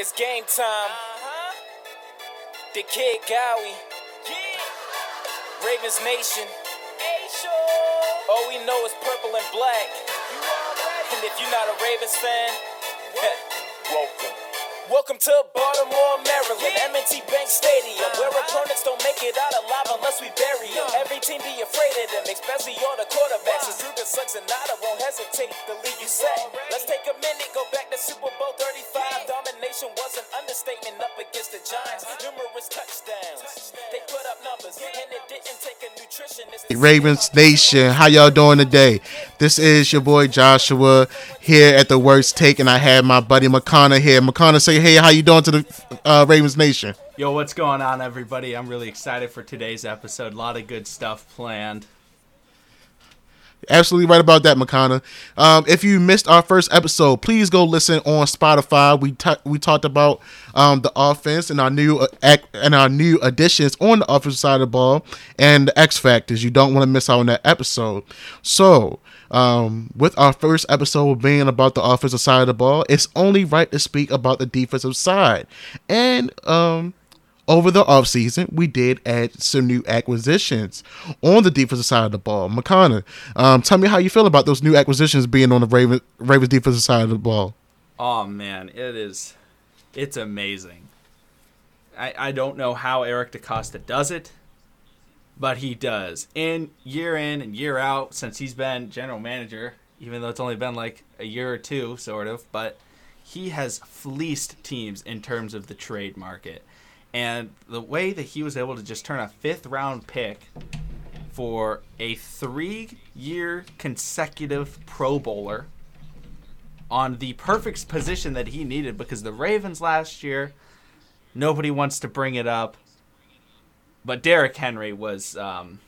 It's game time. The Kid Gowie. Ravens Nation. A-show. All we know is purple and black. And if you're not a Ravens fan, welcome. Welcome to Baltimore, Maryland, M&T Bank Stadium, where opponents don't make it out alive unless we bury them. Every team be afraid of them, especially all the quarterbacks. As Ruger Suggs and Ngata won't hesitate to leave you sad. Let's take a minute, go back to Super Bowl 35. Domination was an understatement up against the Giants. Numerous touchdowns. They put up numbers, and it didn't take a nutritionist. Ravens Nation, how y'all doing today? This is your boy Joshua here at the Worst Take, and I have my buddy McConnell here. McConnell, say hey, how you doing to the uh, Ravens Nation? Yo, what's going on, everybody? I'm really excited for today's episode. A lot of good stuff planned. Absolutely right about that, McConnell. Um, if you missed our first episode, please go listen on Spotify. We ta- we talked about um, the offense and our new uh, ac- and our new additions on the offensive side of the ball and the X factors. You don't want to miss out on that episode. So, um, with our first episode being about the offensive side of the ball, it's only right to speak about the defensive side. And um, over the offseason, we did add some new acquisitions on the defensive side of the ball. McConnell, um, tell me how you feel about those new acquisitions being on the Ravens, Ravens defensive side of the ball. Oh man, it is, it's amazing. I I don't know how Eric DeCosta does it, but he does. In year in and year out since he's been general manager, even though it's only been like a year or two, sort of, but he has fleeced teams in terms of the trade market. And the way that he was able to just turn a fifth round pick for a three year consecutive Pro Bowler on the perfect position that he needed because the Ravens last year, nobody wants to bring it up, but Derrick Henry was um,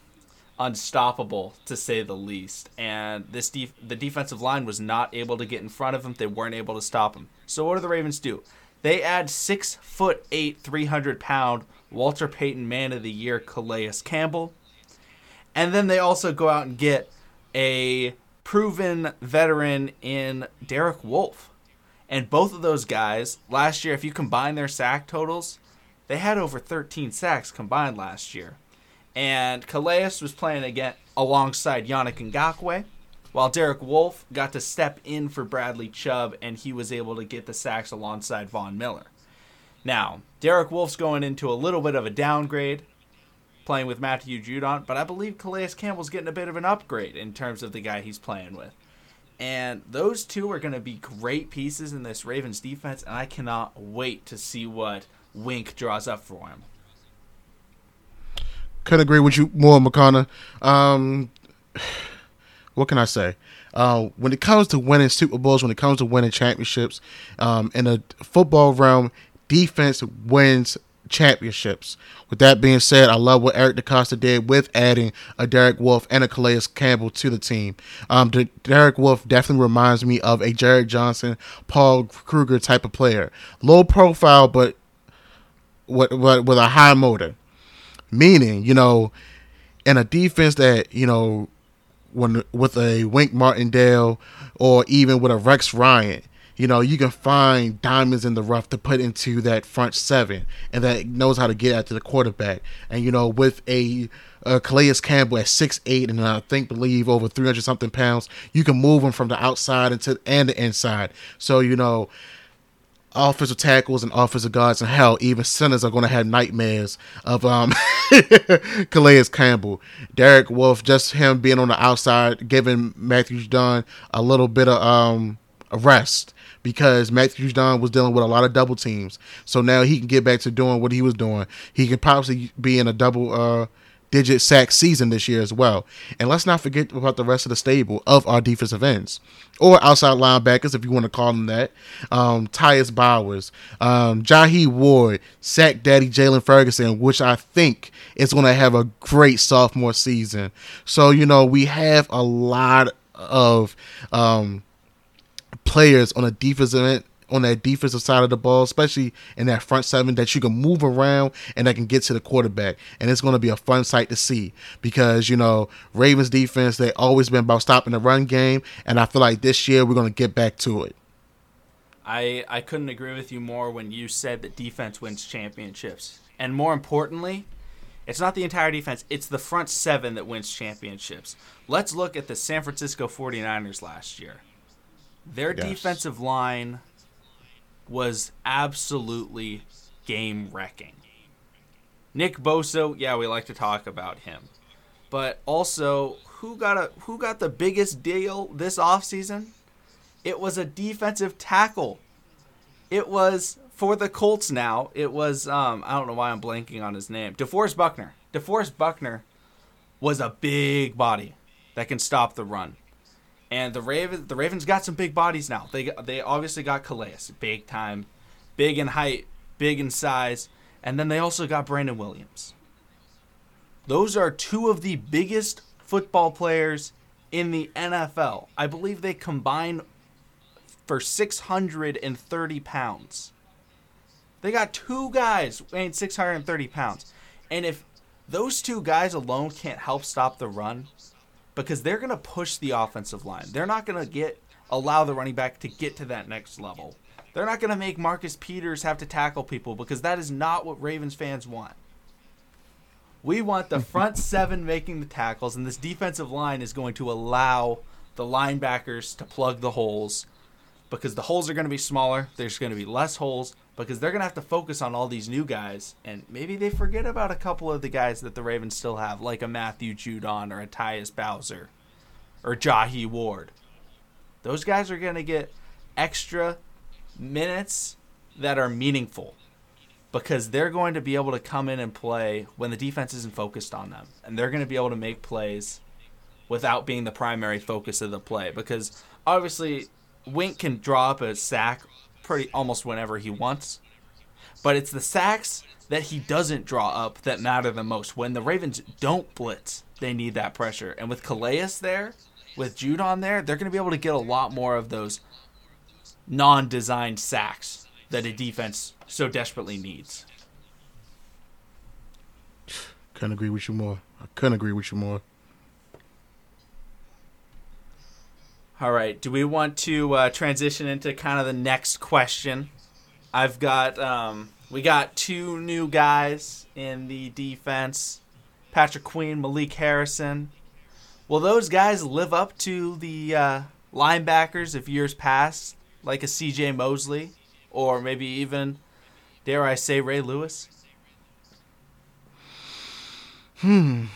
unstoppable to say the least. And this def- the defensive line was not able to get in front of him. They weren't able to stop him. So what do the Ravens do? They add six foot eight, three hundred pound Walter Payton Man of the Year Calais Campbell, and then they also go out and get a proven veteran in Derek Wolfe. And both of those guys last year, if you combine their sack totals, they had over 13 sacks combined last year. And Calais was playing again alongside Yannick Ngakoue while Derek Wolfe got to step in for Bradley Chubb and he was able to get the sacks alongside Von Miller. Now, Derek Wolfe's going into a little bit of a downgrade playing with Matthew Judon, but I believe Calais Campbell's getting a bit of an upgrade in terms of the guy he's playing with. And those two are going to be great pieces in this Ravens defense, and I cannot wait to see what Wink draws up for him. Couldn't agree with you more, McConnell. Um, what can I say? Uh, when it comes to winning Super Bowls, when it comes to winning championships, um, in a football realm, defense wins championships. With that being said, I love what Eric DeCosta did with adding a Derek Wolfe and a Calais Campbell to the team. Um, the, Derek Wolfe definitely reminds me of a Jarret Johnson, Paul Kruger type of player. Low profile, but with, with a high motor. Meaning, you know, in a defense that, you know, when with a Wink Martindale or even with a Rex Ryan, you know, you can find diamonds in the rough to put into that front seven and that knows how to get after the quarterback. And you know, with a uh, Calais Campbell at six eight and I think believe over three hundred something pounds, you can move him from the outside into and the inside. So you know, offensive tackles and offensive guards and hell, even centers are going to have nightmares of um Calais Campbell, Derek Wolfe, just him being on the outside, giving Matthew Judon a little bit of um rest because Matthew Judon was dealing with a lot of double teams. So now he can get back to doing what he was doing. He can possibly be in a double uh digit sack season this year as well. And let's not forget about the rest of the stable of our defensive ends or outside linebackers, if you want to call them that. Um, Tyus Bowser, um, Jihad Ward, Sack Daddy Jaylon Ferguson, which I think is going to have a great sophomore season. So, you know, we have a lot of um, players on a defensive end on that defensive side of the ball, especially in that front seven, that you can move around and that can get to the quarterback. And it's going to be a fun sight to see because, you know, Ravens defense, they always been about stopping the run game. And I feel like this year we're going to get back to it. I I couldn't agree with you more when you said that defense wins championships. And more importantly, it's not the entire defense, it's the front seven that wins championships. Let's look at the San Francisco 49ers last year. Their yes. defensive line was absolutely game wrecking. Nick Bosa, yeah, we like to talk about him. But also, who got a who got the biggest deal this offseason? It was a defensive tackle. It was for the Colts now. It was um I don't know why I'm blanking on his name. DeForest Buckner. DeForest Buckner was a big body that can stop the run. And the Ravens the Ravens got some big bodies now. They they obviously got Calais, big time, big in height, big in size and then they also got Brandon Williams. Those are two of the biggest football players in the NFL. I believe they combine for 630 pounds. They got two guys weighing 630 pounds. And if those two guys alone can't help stop the run, because they're going to push the offensive line, they're not going to get allow the running back to get to that next level. They're not going to make Marcus Peters have to tackle people because that is not what Ravens fans want. We want the front seven making the tackles, and this defensive line is going to allow the linebackers to plug the holes because the holes are going to be smaller. There's going to be less holes because they're going to have to focus on all these new guys, and maybe they forget about a couple of the guys that the Ravens still have, like a Matthew Judon or a Tyus Bowser or Jihad Ward. Those guys are going to get extra minutes that are meaningful because they're going to be able to come in and play when the defense isn't focused on them. And they're going to be able to make plays without being the primary focus of the play because obviously Wink can draw up a sack pretty almost whenever he wants. But it's the sacks that he doesn't draw up that matter the most. When the Ravens don't blitz, they need that pressure. And with Calais there, with Judon there, they're going to be able to get a lot more of those non-designed sacks that a defense so desperately needs. Couldn't agree with you more. I couldn't agree with you more. All right. Do we want to uh, transition into kind of the next question? I've got um, we got two new guys in the defense: Patrick Queen, Malik Harrison. Will those guys live up to the uh, linebackers of years past like a C.J. Mosley, or maybe even, dare I say, Ray Lewis? Hmm.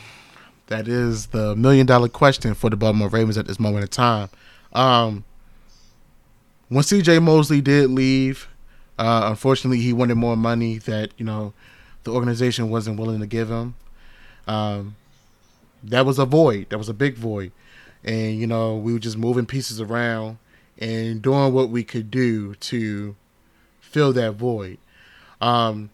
That is the million dollar question for the Baltimore Ravens at this moment in time. Um, when C.J. Mosley did leave, uh, unfortunately, he wanted more money that you know the organization wasn't willing to give him. Um, that was a void. That was a big void, and you know we were just moving pieces around and doing what we could do to fill that void. Um,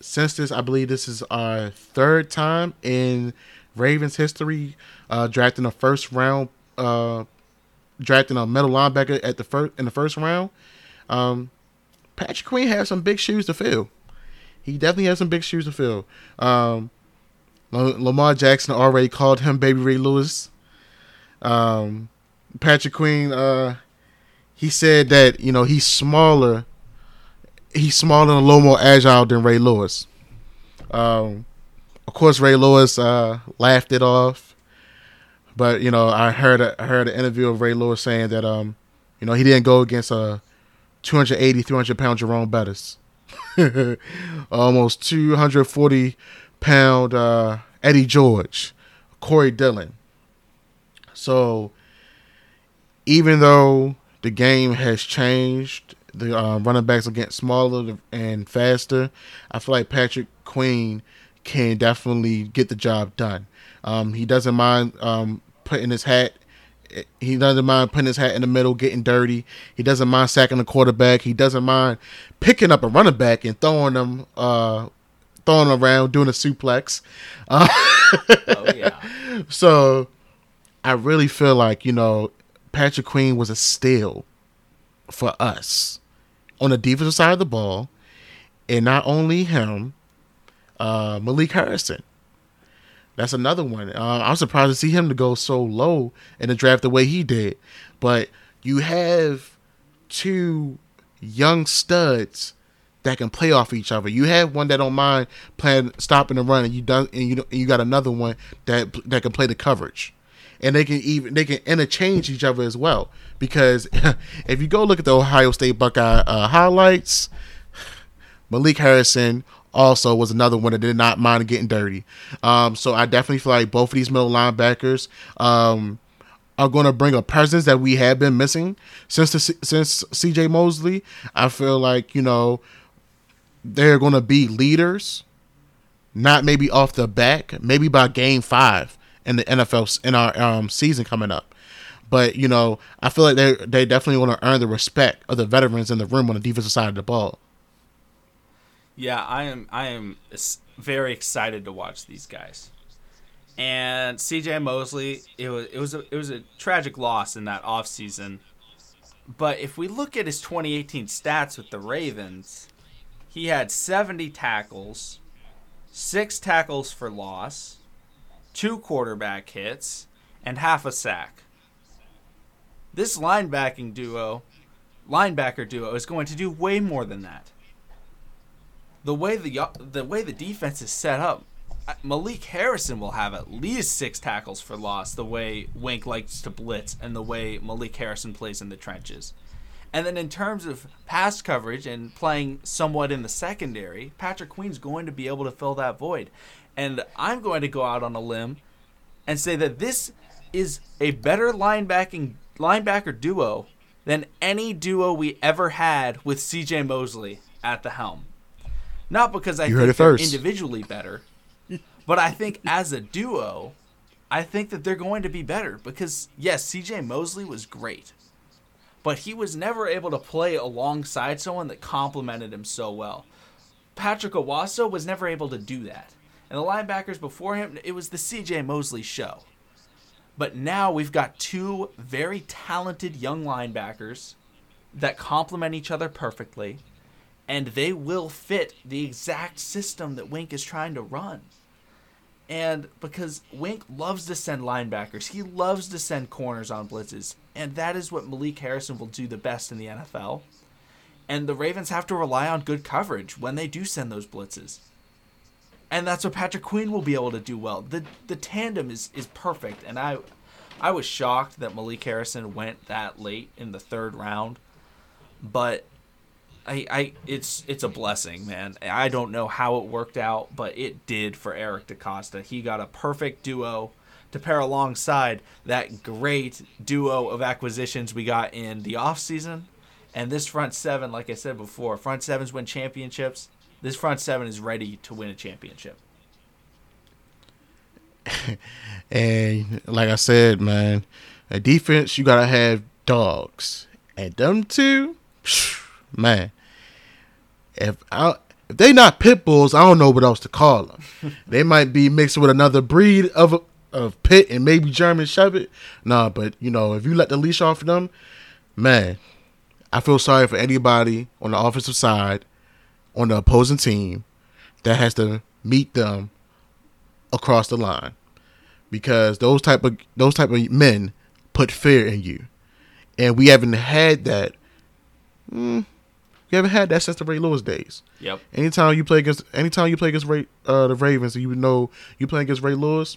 since this, I believe this is our third time in Ravens history uh, drafting a first round, uh, drafting a middle linebacker at the first in the first round. Um, Patrick Queen has some big shoes to fill. He definitely has some big shoes to fill. Um, Lamar Jackson already called him Baby Ray Lewis. Um, Patrick Queen, uh, he said that you know he's smaller, he's smaller and a little more agile than Ray Lewis. Um, of course, Ray Lewis uh, laughed it off, but you know I heard I heard an interview of Ray Lewis saying that um, you know he didn't go against a 280, 300 pound Jerome Bettis, almost 240 pound uh, Eddie George, Corey Dillon. So even though the game has changed, the uh, running backs are getting smaller and faster. I feel like Patrick Queen can definitely get the job done. Um, he doesn't mind um, putting his hat. He doesn't mind putting his hat in the middle, getting dirty. He doesn't mind sacking the quarterback. He doesn't mind picking up a running back and throwing them, uh, throwing them around, doing a suplex. Uh, oh yeah. So I really feel like you know Patrick Queen was a steal for us on the defensive side of the ball, and not only him, uh, Malik Harrison. That's another one. Uh, I'm surprised to see him to go so low in the draft the way he did. But you have two young studs that can play off each other. You have one that don't mind playing stopping and you done and you and you got another one that that can play the coverage, and they can even they can interchange each other as well. Because if you go look at the Ohio State Buckeye uh, highlights, Malik Harrison also was another one that did not mind getting dirty. Um, so I definitely feel like both of these middle linebackers. Um, are going to bring a presence that we have been missing since the since CJ Mosley. I feel like you know they're going to be leaders, not maybe off the back, maybe by game five in the NFL in our um, season coming up. But you know, I feel like they they definitely want to earn the respect of the veterans in the room on the defensive side of the ball. Yeah, I am. I am very excited to watch these guys. And CJ Mosley, it was it was a, it was a tragic loss in that offseason. But if we look at his 2018 stats with the Ravens, he had 70 tackles, six tackles for loss, two quarterback hits, and half a sack. This linebacking duo, linebacker duo, is going to do way more than that. The way the the way the defense is set up, Malik Harrison will have at least six tackles for loss. The way Wink likes to blitz and the way Malik Harrison plays in the trenches. And then in terms of pass coverage and playing somewhat in the secondary, Patrick Queen's going to be able to fill that void. And I'm going to go out on a limb and say that this is a better linebacking linebacker duo than any duo we ever had with CJ Mosley at the helm. Not because I you think they're first. individually better, but I think as a duo, I think that they're going to be better because yes, CJ Mosley was great but he was never able to play alongside someone that complemented him so well. Patrick Onwuasor was never able to do that. And the linebackers before him, it was the CJ Mosley show. But now we've got two very talented young linebackers that complement each other perfectly, and they will fit the exact system that Wink is trying to run. And because Wink loves to send linebackers, he loves to send corners on blitzes. And that is what Malik Harrison will do the best in the NFL. And the Ravens have to rely on good coverage when they do send those blitzes. And that's what Patrick Queen will be able to do well. The the tandem is, is perfect. And I I was shocked that Malik Harrison went that late in the third round. But I, I it's it's a blessing, man. I don't know how it worked out, but it did for Eric DeCosta. He got a perfect duo to pair alongside that great duo of acquisitions we got in the offseason. And this front seven, like I said before, front sevens win championships. This front seven is ready to win a championship. and like I said, man, a defense you gotta have dogs, and them two, man, if I if they not pit bulls, I don't know what else to call them. they might be mixed with another breed of of pit and maybe German Shepherd. Nah, but you know, if you let the leash off of them, man, I feel sorry for anybody on the offensive side on the opposing team that has to meet them across the line because those type of those type of men put fear in you, and we haven't had that. Mm, you haven't had that since the Ray Lewis days. Yep. Anytime you play against, anytime you play against Ray, uh, the Ravens, and you know you playing against Ray Lewis,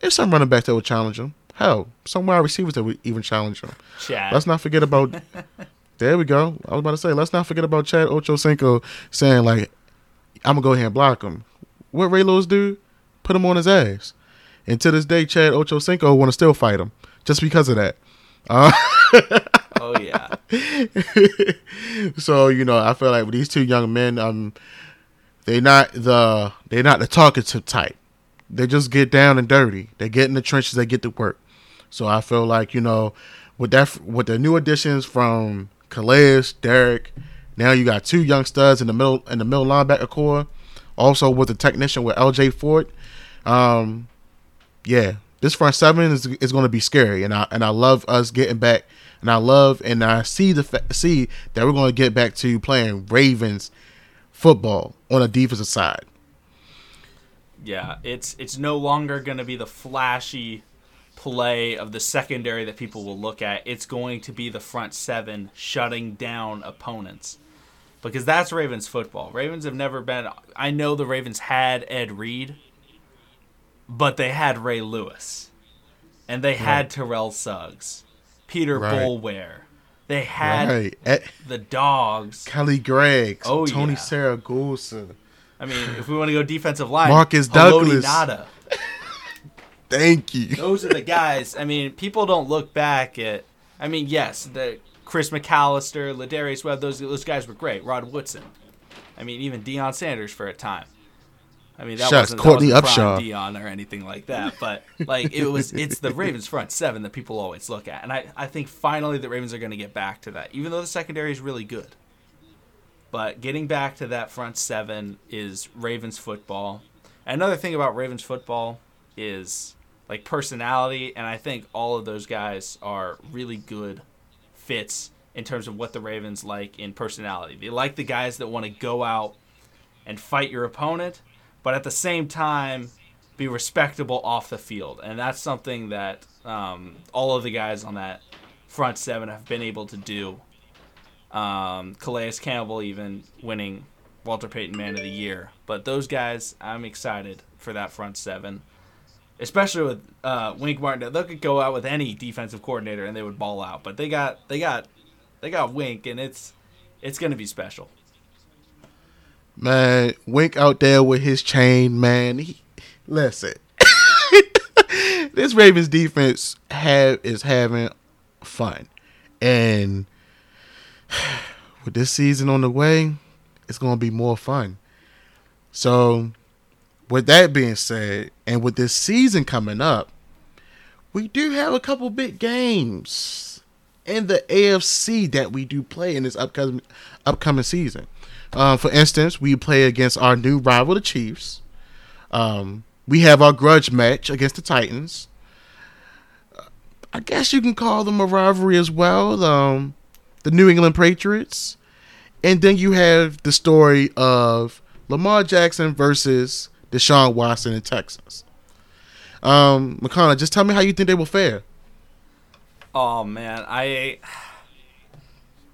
there's some running backs that would challenge him. Hell, some wide receivers that would even challenge him. Chad. Let's not forget about. there we go. I was about to say, let's not forget about Chad Ochocinco saying like, "I'm gonna go ahead and block him." What Ray Lewis do? Put him on his ass. And to this day, Chad Ochocinco want to still fight him just because of that. Uh, oh yeah. so you know, I feel like with these two young men, um, they not the they're not the talkative type. They just get down and dirty. They get in the trenches. They get to work. So I feel like you know, with that with the new additions from Calais, Derek, now you got two young studs in the middle in the middle linebacker core. Also with the technician with L.J. Fort. Um, yeah, this front seven is is going to be scary, and I and I love us getting back, and I love and I see the fa- see that we're going to get back to playing Ravens football on a defensive side. Yeah, it's it's no longer going to be the flashy play of the secondary that people will look at. It's going to be the front seven shutting down opponents. Because that's Ravens football. Ravens have never been. I know the Ravens had Ed Reed, but they had Ray Lewis. And they had right. Terrell Suggs, Peter right. Boulware. They had right. Eh, the dogs. Kelly Gregg, oh, Tony yeah. Siragusa. I mean, if we want to go defensive line, Marques Douglas. Ngata. Thank you. Those are the guys. I mean, people don't look back at. I mean, yes, the Chris McAlister, Lardarius Webb, those those guys were great. Rod Woodson. I mean, even Deion Sanders for a time. I mean, that Shucks, wasn't Courtney that wasn't Upshaw, Deion or anything like that, but like it was, it's the Ravens front seven that people always look at, and I, I think finally the Ravens are going to get back to that, even though the secondary is really good. But getting back to that front seven is Ravens football. Another thing about Ravens football is like personality, and I think all of those guys are really good fits in terms of what the Ravens like in personality. They like the guys that want to go out and fight your opponent, but at the same time be respectable off the field, and that's something that um, all of the guys on that front seven have been able to do. Um, Calais Campbell even winning Walter Payton Man of the Year, but those guys, I'm excited for that front seven especially with uh, Wink Martin. They could go out with any defensive coordinator and they would ball out, but they got they got they got Wink, and it's it's gonna be special. Man, Wink out there with his chain, man. He, listen, this Ravens defense have is having fun, and with this season on the way, it's gonna be more fun. So with that being said, and with this season coming up, we do have a couple big games in the AFC that we do play in this upcoming upcoming season. Uh, for instance, we play against our new rival, the Chiefs. Um, we have our grudge match against the Titans. I guess you can call them a rivalry as well. Um, the New England Patriots, and then you have the story of Lamar Jackson versus Deshaun Watson in Texas. Um, McConnell, just tell me how you think they will fare. Oh man, I,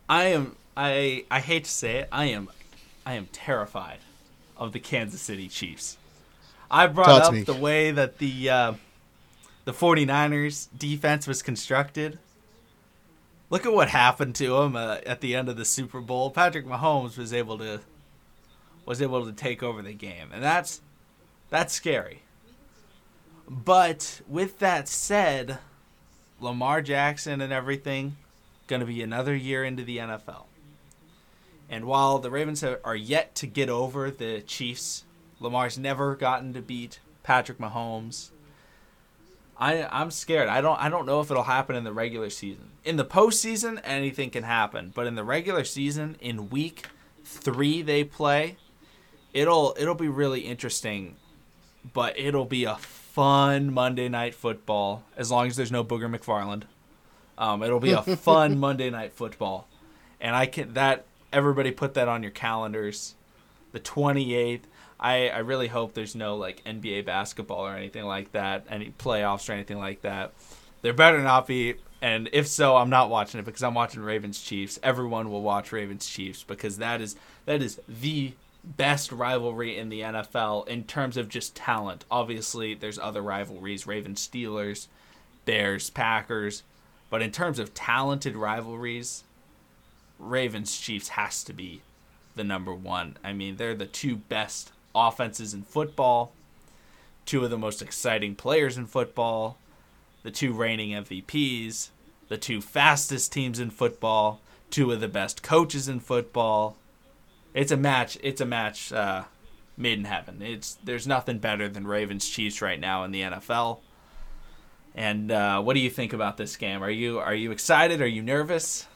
I am, I, I hate to say it, I am, I am terrified of the Kansas City Chiefs. I brought Talk up the way that the, uh, the 49ers defense was constructed. Look at what happened to them uh, at the end of the Super Bowl. Patrick Mahomes was able to was able to take over the game, and that's that's scary. But with that said, Lamar Jackson and everything going to be another year into the NFL. And while the Ravens are yet to get over the Chiefs, Lamar's never gotten to beat Patrick Mahomes. I I'm scared. I don't I don't know if it'll happen in the regular season. In the postseason, anything can happen. But in the regular season, in week three they play, it'll it'll be really interesting but it'll be a fun Monday night football as long as there's no Booger McFarland. Um, it'll be a fun Monday night football, and I can that everybody put that on your calendars. The 28th. I, I really hope there's no like NBA basketball or anything like that, any playoffs or anything like that. There better not be, and if so, I'm not watching it because I'm watching Ravens Chiefs. Everyone will watch Ravens Chiefs because that is that is the best rivalry in the NFL in terms of just talent. Obviously, there's other rivalries Ravens Steelers, Bears Packers, but in terms of talented rivalries, Ravens Chiefs has to be the number one. I mean, they're the two best offenses in football, two of the most exciting players in football, the two reigning MVPs, the two fastest teams in football, two of the best coaches in football it's a match. It's a match uh, made in heaven. It's there's nothing better than Ravens Chiefs right now in the NFL. And uh, what do you think about this game? Are you are you excited? Are you nervous?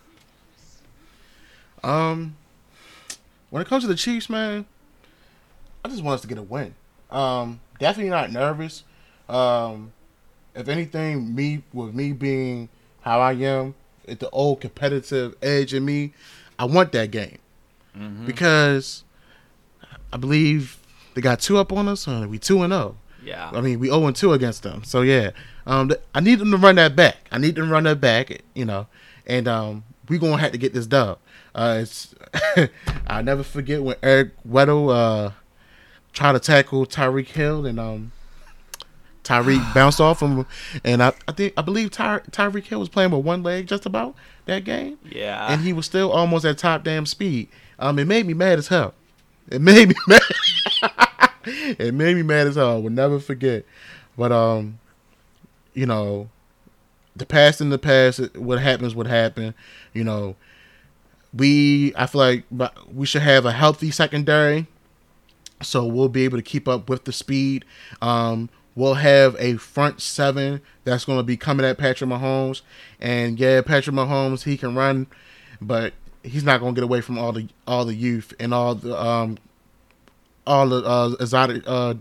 Um, when it comes to the Chiefs, man, I just want us to get a win. Um, definitely not nervous. Um, if anything, me with me being how I am, at the old competitive edge in me, I want that game mm-hmm. because I believe they got two up on us. Uh, we two and zero. Oh. Yeah. I mean, we 0 and 2 against them. So yeah, um, I need them to run that back. I need them to run that back. You know, and um, we gonna have to get this dub. Uh, it's I'll never forget when Eric Weddle uh tried to tackle Tyreek Hill and um Tyreek bounced off him, and I, I think I believe Ty, Tyreek Hill was playing with one leg just about that game. Yeah. and he was still almost at top damn speed. Um, it made me mad as hell. It made me mad. it made me mad as hell. I will never forget. But um, you know, the past in the past. What happens, what happened. You know, we I feel like we should have a healthy secondary, so we'll be able to keep up with the speed. Um, we'll have a front seven that's going to be coming at Patrick Mahomes, and yeah, Patrick Mahomes he can run, but he's not going to get away from all the all the youth and all the um all the uh, exotic uh,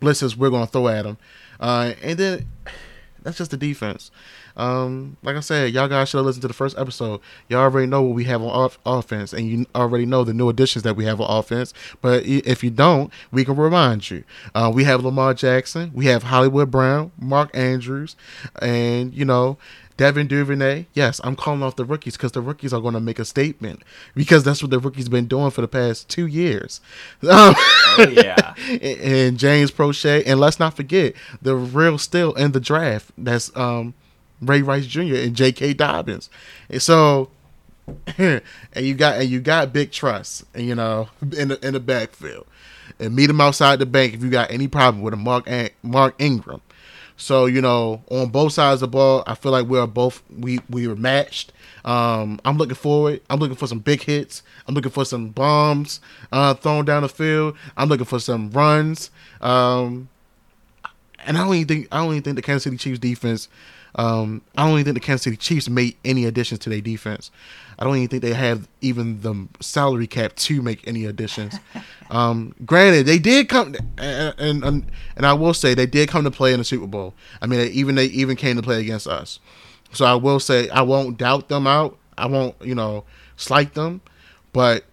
blitzes we're going to throw at him, uh, and then that's just the defense. Um, like I said, y'all guys should have listened to the first episode. Y'all already know what we have on off- offense, and you already know the new additions that we have on offense. But if you don't, we can remind you. Uh, we have Lamar Jackson, we have Hollywood Brown, Mark Andrews, and you know Devin Duvernay. Yes, I'm calling off the rookies because the rookies are going to make a statement because that's what the rookies been doing for the past two years. Um, oh yeah. and James Proche, and let's not forget the real still in the draft. That's um Ray Rice Jr. and J.K. Dobbins. And so, and you got and you got big trust, and you know in the in the backfield, and meet him outside the bank if you got any problem with a Mark Mark Ingram. So you know on both sides of the ball, I feel like we're both we we were matched. Um, I'm looking forward. I'm looking for some big hits. I'm looking for some bombs uh, thrown down the field. I'm looking for some runs. Um, and I don't even think I don't even think the Kansas City Chiefs defense um, I don't even think the Kansas City Chiefs made any additions to their defense. I don't even think they have even the salary cap to make any additions. um, granted, they did come, and, and, and I will say they did come to play in the Super Bowl. I mean, they, even they even came to play against us. So I will say I won't doubt them out. I won't, you know, slight them, but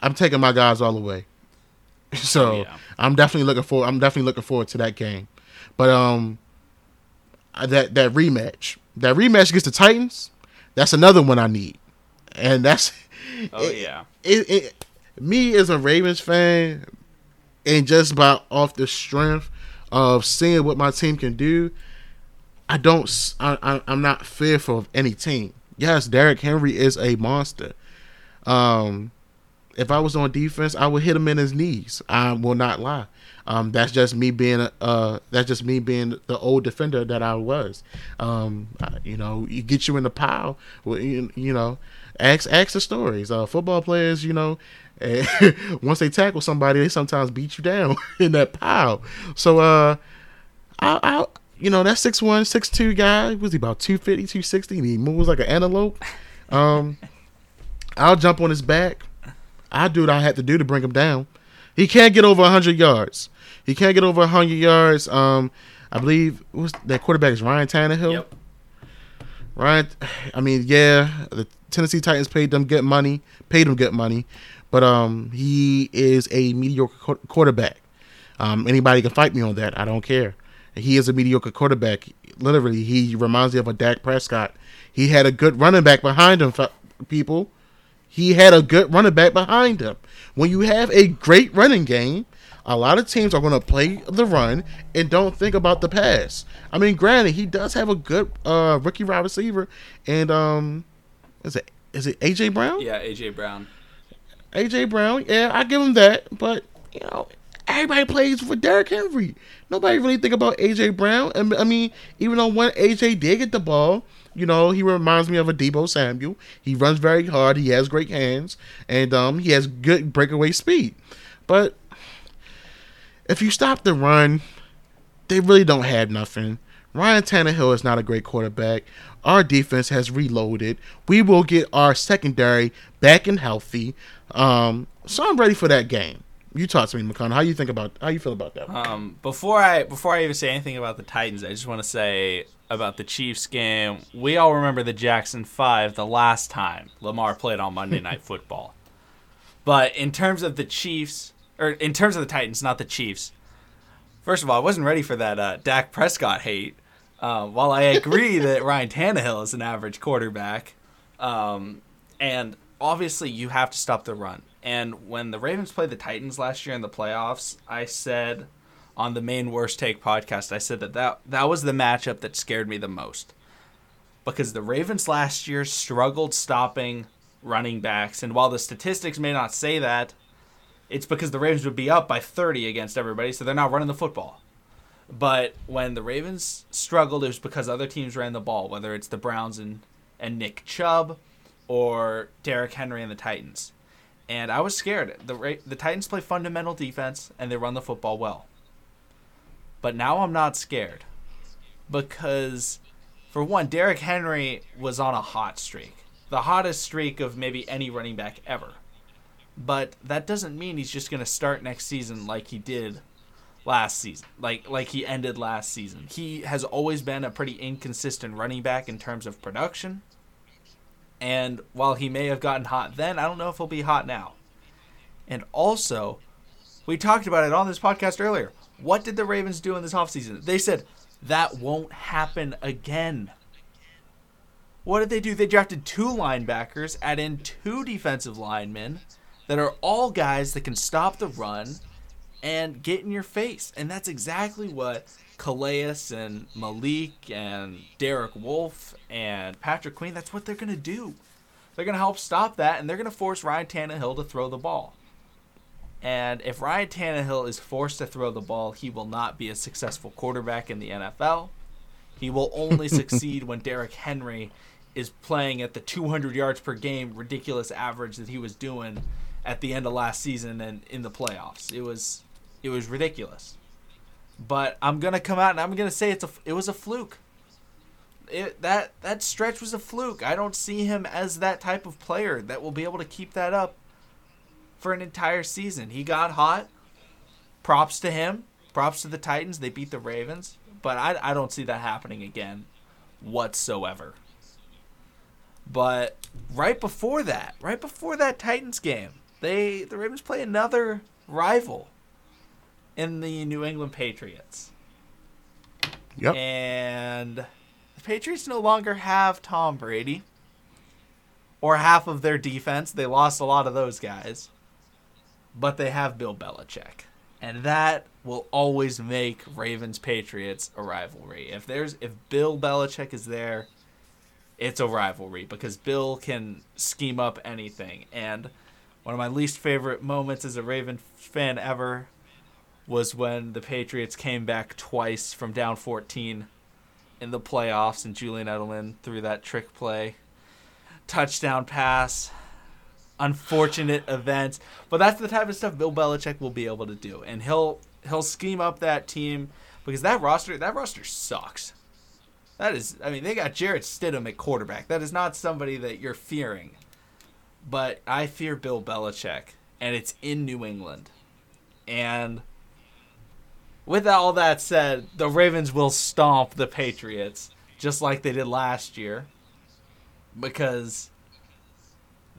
I'm taking my guys all the way. So yeah. I'm definitely looking forward. I'm definitely looking forward to that game. But um, that that rematch. That rematch against the Titans. That's another one I need, and that's. Oh it, yeah. It, it, me as a Ravens fan, and just about off the strength of seeing what my team can do, I don't. I, I'm not fearful of any team. Yes, Derrick Henry is a monster. Um, if I was on defense, I would hit him in his knees. I will not lie. Um, that's just me being uh, that's just me being the old defender that I was. Um, you know, you get you in the pile. You, you know, ask ask the stories. Uh, football players, you know, once they tackle somebody, they sometimes beat you down in that pile. So, uh, I, I you know, that six one, six two guy was he about 250, 260, and he moves like an antelope. Um, I'll jump on his back. I do what I had to do to bring him down. He can't get over 100 yards. He can't get over 100 yards. Um, I believe was that quarterback is Ryan Tannehill. Yep. Ryan, I mean, yeah, the Tennessee Titans paid them good money, paid him good money, but um, he is a mediocre quarterback. Um, anybody can fight me on that. I don't care. He is a mediocre quarterback. Literally, he reminds me of a Dak Prescott. He had a good running back behind him. People, he had a good running back behind him. When you have a great running game, a lot of teams are going to play the run and don't think about the pass. I mean, granted, he does have a good uh, rookie wide receiver, and um, is it is it AJ Brown? Yeah, AJ Brown. AJ Brown, yeah, I give him that, but you know, everybody plays for Derrick Henry. Nobody really think about AJ Brown. And I mean, even though when AJ did get the ball, you know, he reminds me of a Deebo Samuel. He runs very hard. He has great hands, and um, he has good breakaway speed. But if you stop the run, they really don't have nothing. Ryan Tannehill is not a great quarterback. Our defense has reloaded. We will get our secondary back and healthy. Um, so I'm ready for that game. You talk to me, McConnell. How you think about how you feel about that? Um, before I before I even say anything about the Titans, I just want to say about the Chiefs game. We all remember the Jackson Five the last time Lamar played on Monday Night Football. But in terms of the Chiefs, or in terms of the Titans, not the Chiefs. First of all, I wasn't ready for that uh, Dak Prescott hate. Uh, while I agree that Ryan Tannehill is an average quarterback, um, and obviously you have to stop the run. And when the Ravens played the Titans last year in the playoffs, I said on the main worst take podcast, I said that that, that was the matchup that scared me the most. Because the Ravens last year struggled stopping running backs. And while the statistics may not say that, it's because the Ravens would be up by 30 against everybody, so they're not running the football. But when the Ravens struggled, it was because other teams ran the ball, whether it's the Browns and, and Nick Chubb or Derrick Henry and the Titans. And I was scared. The the Titans play fundamental defense and they run the football well. But now I'm not scared because for one, Derrick Henry was on a hot streak. The hottest streak of maybe any running back ever. But that doesn't mean he's just going to start next season like he did last season. Like like he ended last season. He has always been a pretty inconsistent running back in terms of production. And while he may have gotten hot then, I don't know if he'll be hot now. And also, we talked about it on this podcast earlier. What did the Ravens do in this offseason? They said, that won't happen again. What did they do? They drafted two linebackers, add in two defensive linemen that are all guys that can stop the run and get in your face. And that's exactly what Calais and Malik and Derek Wolfe and Patrick Queen, that's what they're going to do. They're going to help stop that, and they're going to force Ryan Tannehill to throw the ball. And if Ryan Tannehill is forced to throw the ball, he will not be a successful quarterback in the NFL. He will only succeed when Derrick Henry is playing at the 200 yards per game ridiculous average that he was doing at the end of last season and in the playoffs. It was it was ridiculous. But I'm gonna come out and I'm gonna say it's a it was a fluke. It, that that stretch was a fluke. I don't see him as that type of player that will be able to keep that up for an entire season. He got hot. Props to him. Props to the Titans. They beat the Ravens, but I I don't see that happening again whatsoever. But right before that, right before that Titans game, they the Ravens play another rival in the New England Patriots. Yep. And the Patriots no longer have Tom Brady or half of their defense. They lost a lot of those guys. But they have Bill Belichick. And that will always make Ravens Patriots a rivalry. If there's if Bill Belichick is there, it's a rivalry because Bill can scheme up anything. And one of my least favorite moments as a Raven fan ever was when the Patriots came back twice from down 14 in the playoffs and Julian Edelman threw that trick play. Touchdown pass. Unfortunate events. But that's the type of stuff Bill Belichick will be able to do. And he'll he'll scheme up that team because that roster that roster sucks. That is I mean, they got Jarrett Stidham at quarterback. That is not somebody that you're fearing. But I fear Bill Belichick. And it's in New England. And with all that said, the Ravens will stomp the Patriots just like they did last year because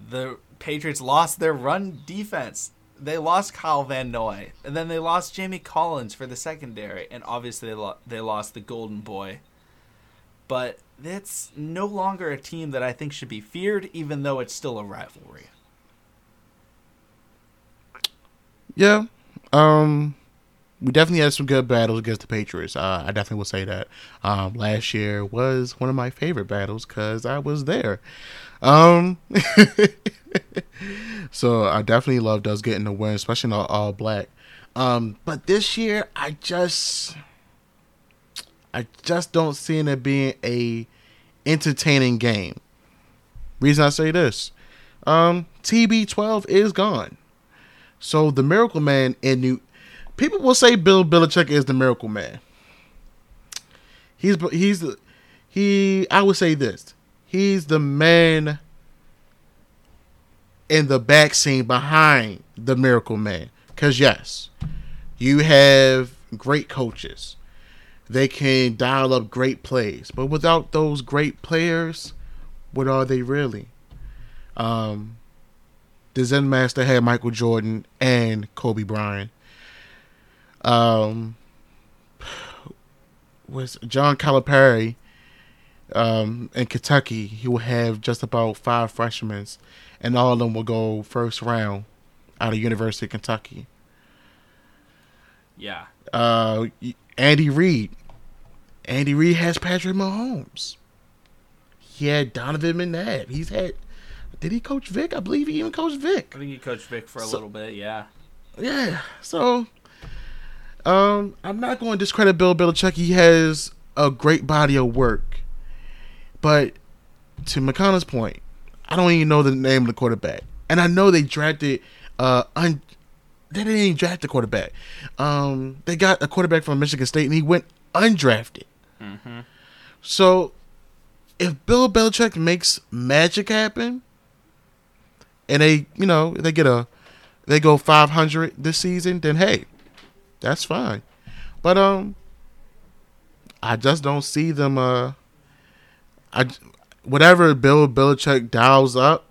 the Patriots lost their run defense. They lost Kyle Van Noy, and then they lost Jamie Collins for the secondary, and obviously they, lo- they lost the Golden Boy. But it's no longer a team that I think should be feared, even though it's still a rivalry. Yeah. Um we definitely had some good battles against the Patriots. Uh, I definitely will say that. Um, last year was one of my favorite battles because I was there. Um, so I definitely loved us getting the win, especially in all, all black. Um, but this year, I just, I just don't see it being a entertaining game. Reason I say this, um, TB12 is gone. So the Miracle Man in New people will say Bill Belichick is the miracle man. He's he's he. I would say this. He's the man in the back scene behind the miracle man. Cause yes, you have great coaches. They can dial up great plays, but without those great players, what are they really? Um, the Zen Master had Michael Jordan and Kobe Bryant. Um, was John Calipari um, in Kentucky, he will have just about five freshmen, and all of them will go first round out of University of Kentucky. Yeah. Uh, Andy Reid. Andy Reid has Patrick Mahomes. He had Donovan McNabb. He's had. Did he coach Vic? I believe he even coached Vic. I think he coached Vic for a So- little bit. Yeah. Yeah. So, um, I'm not going to discredit Bill Belichick. He has a great body of work, but to McConnell's point, I don't even know the name of the quarterback, and I know they drafted. Uh, un- they didn't even draft the quarterback. Um, they got a quarterback from Michigan State, and he went undrafted. So, if Bill Belichick makes magic happen, and they, you know, they get a they go 500 this season, then hey, that's fine. But um, I just don't see them. Uh, I whatever Bill Belichick dials up,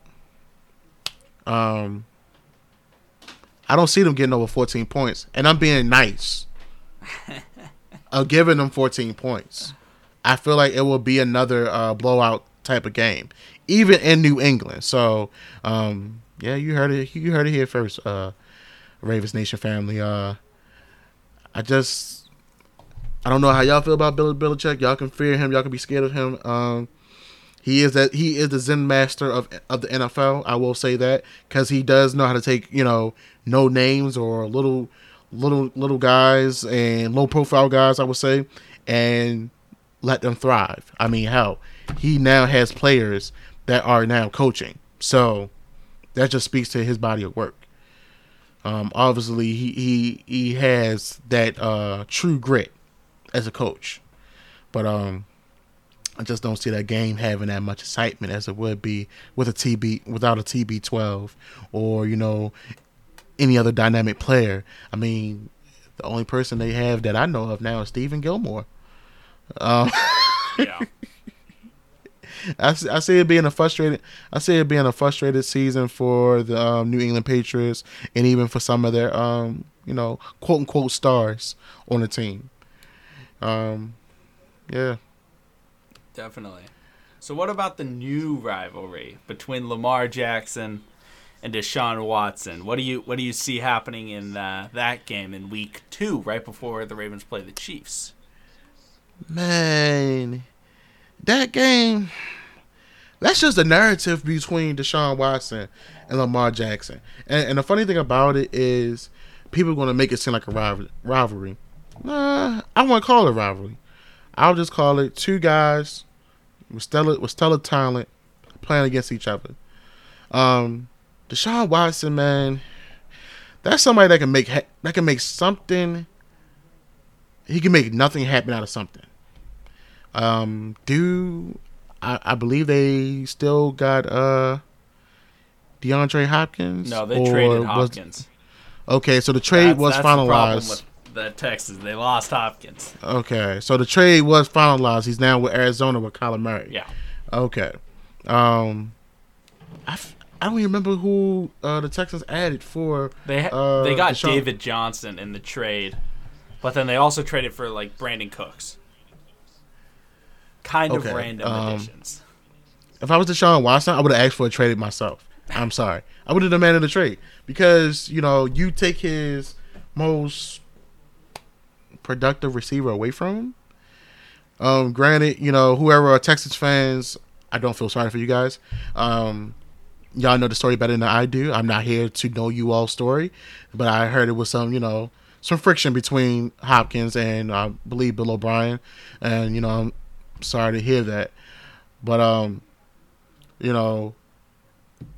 um, I don't see them getting over 14 points, and I'm being nice. I'm giving them 14 points. I feel like it will be another uh, blowout type of game, even in New England. So, um, yeah, you heard it. You heard it here first, uh, Ravens Nation family. Uh, I just, I don't know how y'all feel about Bill Belichick. Y'all can fear him. Y'all can be scared of him. Um, he is that he is the Zen master of of the NFL. I will say that because he does know how to take you know no names or little little little guys and low profile guys. I would say and let them thrive. I mean, hell, he now has players that are now coaching. So that just speaks to his body of work. Um, obviously, he, he he has that uh, true grit as a coach, but um, I just don't see that game having that much excitement as it would be with a TB without a TB twelve or you know any other dynamic player. I mean, the only person they have that I know of now is Stephon Gilmore. Um, Yeah. I, see- I see it being a frustrated. I see it being a frustrated season for the um, New England Patriots, and even for some of their, um, you know, quote unquote stars on the team. Um, yeah, Definitely. So, what about the new rivalry between Lamar Jackson and Deshaun Watson? What do you what do you see happening in uh, that game in Week Two, right before the Ravens play the Chiefs? man, that game. That's just the narrative between Deshaun Watson and Lamar Jackson. And, and the funny thing about it is, people are going to make it seem like a rival- rivalry. Nah, I won't call it rivalry. I'll just call it two guys with stellar with stellar talent playing against each other. Um, Deshaun Watson, man, that's somebody that can make ha- that can make something. He can make nothing happen out of something. Um, do I, I believe they still got uh DeAndre Hopkins? No, they traded was- Hopkins. okay, so the trade That's- was that's finalized. With the Texans. They lost Hopkins. Okay, so the trade was finalized. He's now with Arizona with Kyler Murray. Yeah. Okay. Um, I, f- I don't even remember who uh, the Texans added for. They ha- uh, they got Deshaun- David Johnson in the trade, but then they also traded for like Brandin Cooks. Kind of Okay, random um, additions. If I was Deshaun Watson, I would have asked for a trade myself. I'm sorry. I would have demanded a trade because you know you take his most productive receiver away from him. Um, granted, you know whoever are Texas fans, I don't feel sorry for you guys. Um, y'all know the story better than I do. I'm not here to know you all story, but I heard it was some you know some friction between Hopkins and I believe Bill O'Brien, and you know I'm sorry to hear that. But um, you know,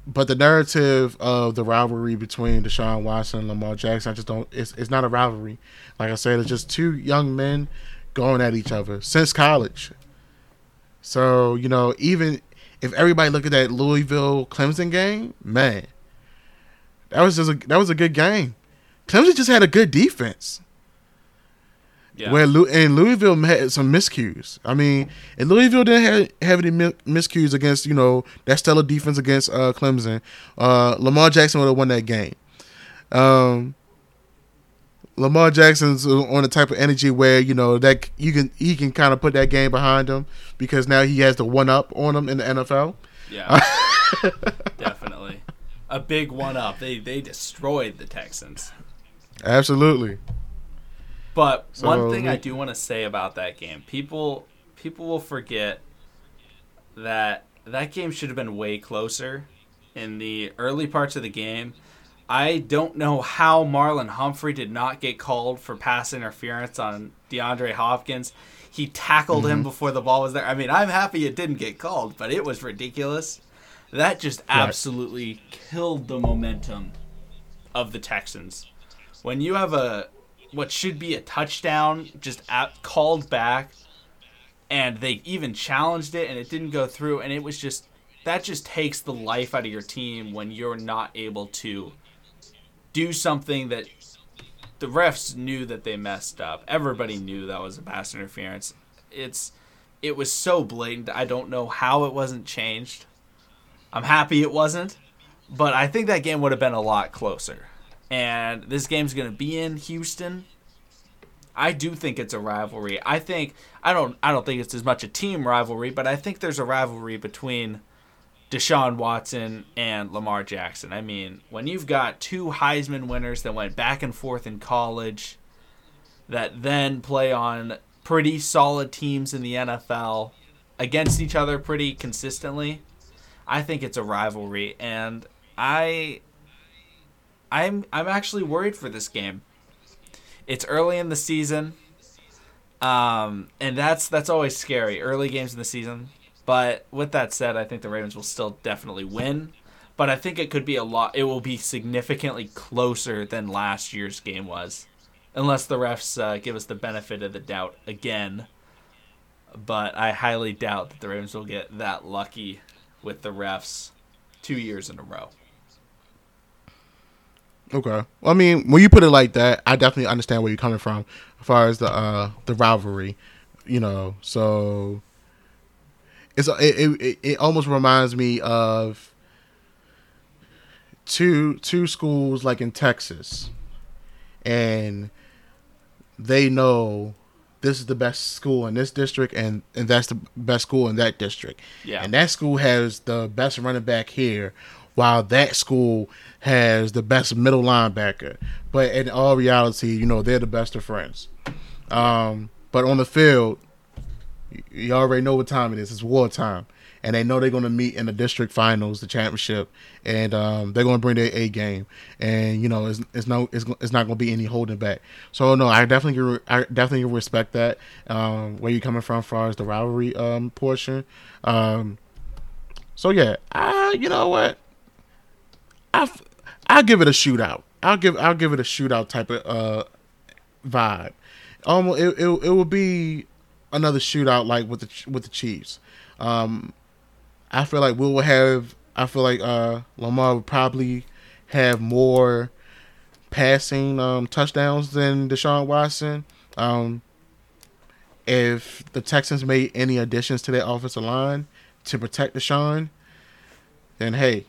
but the narrative of the rivalry between Deshaun Watson and Lamar Jackson, I just don't. It's it's not a rivalry. Like I said, it's just two young men going at each other since college. So you know, even if everybody look at that Louisville Clemson game, man, that was just a that was a good game. Clemson just had a good defense. Yeah. Where Lou and Louisville had some miscues. I mean, and Louisville didn't have, have any mi- miscues against you know that stellar defense against uh, Clemson. Uh, Lamar Jackson would have won that game. Um, Lamar Jackson's on the type of energy where you know that you can he can kind of put that game behind him because now he has the one up on him in the NFL. Yeah, definitely a big one up. They they destroyed the Texans. Absolutely. But so, one thing I do want to say about that game, people people will forget that that game should have been way closer in the early parts of the game. I don't know how Marlon Humphrey did not get called for pass interference on DeAndre Hopkins. He tackled mm-hmm. him before the ball was there. I mean, I'm happy it didn't get called, but it was ridiculous. That just absolutely right. killed the momentum of the Texans. When you have a what should be a touchdown just called back and they even challenged it and it didn't go through and it was just that just takes the life out of your team when you're not able to do something that the refs knew that they messed up. Everybody knew that was a pass interference. It's it was so blatant. I don't know how it wasn't changed. I'm happy it wasn't, but I think that game would have been a lot closer. And this game's going to be in Houston. I do think it's a rivalry. I think I don't I don't think it's as much a team rivalry, but I think there's a rivalry between Deshaun Watson and Lamar Jackson. I mean, when you've got two Heisman winners that went back and forth in college, that then play on pretty solid teams in the NFL against each other pretty consistently, I think it's a rivalry, and I, I'm I'm actually worried for this game. It's early in the season, um, and that's that's always scary. Early games in the season, but with that said, I think the Ravens will still definitely win. But I think it could be a lot. It will be significantly closer than last year's game was, unless the refs uh, give us the benefit of the doubt again. But I highly doubt that the Ravens will get that lucky with the refs two years in a row. Okay. Well, I mean, when you put it like that, I definitely understand where you're coming from as far as the uh the rivalry, you know. So it's it, it, it almost reminds me of two two schools like in Texas, and they know this is the best school in this district and and that's the best school in that district. Yeah. And that school has the best running back here while that school has the best middle linebacker. But in all reality, you know, they're the best of friends. Um, but on the field, you already know what time it is. It's wartime, and they know they're going to meet in the district finals, the championship, and um, they're going to bring their A game. And you know, it's, it's no, it's, it's not going to be any holding back. So no, I definitely, I definitely respect that um, where you're coming from, as far as the rivalry um, portion. Um, so yeah, I, you know what, I, I'll give it a shootout. I'll give, I'll give it a shootout type of uh, vibe. Almost, it, it, it will be another shootout like with the with the Chiefs. Um, I feel like we will have. I feel like uh, Lamar would probably have more passing um, touchdowns than Deshaun Watson. Um, if the Texans made any additions to their offensive line to protect Deshaun, then hey,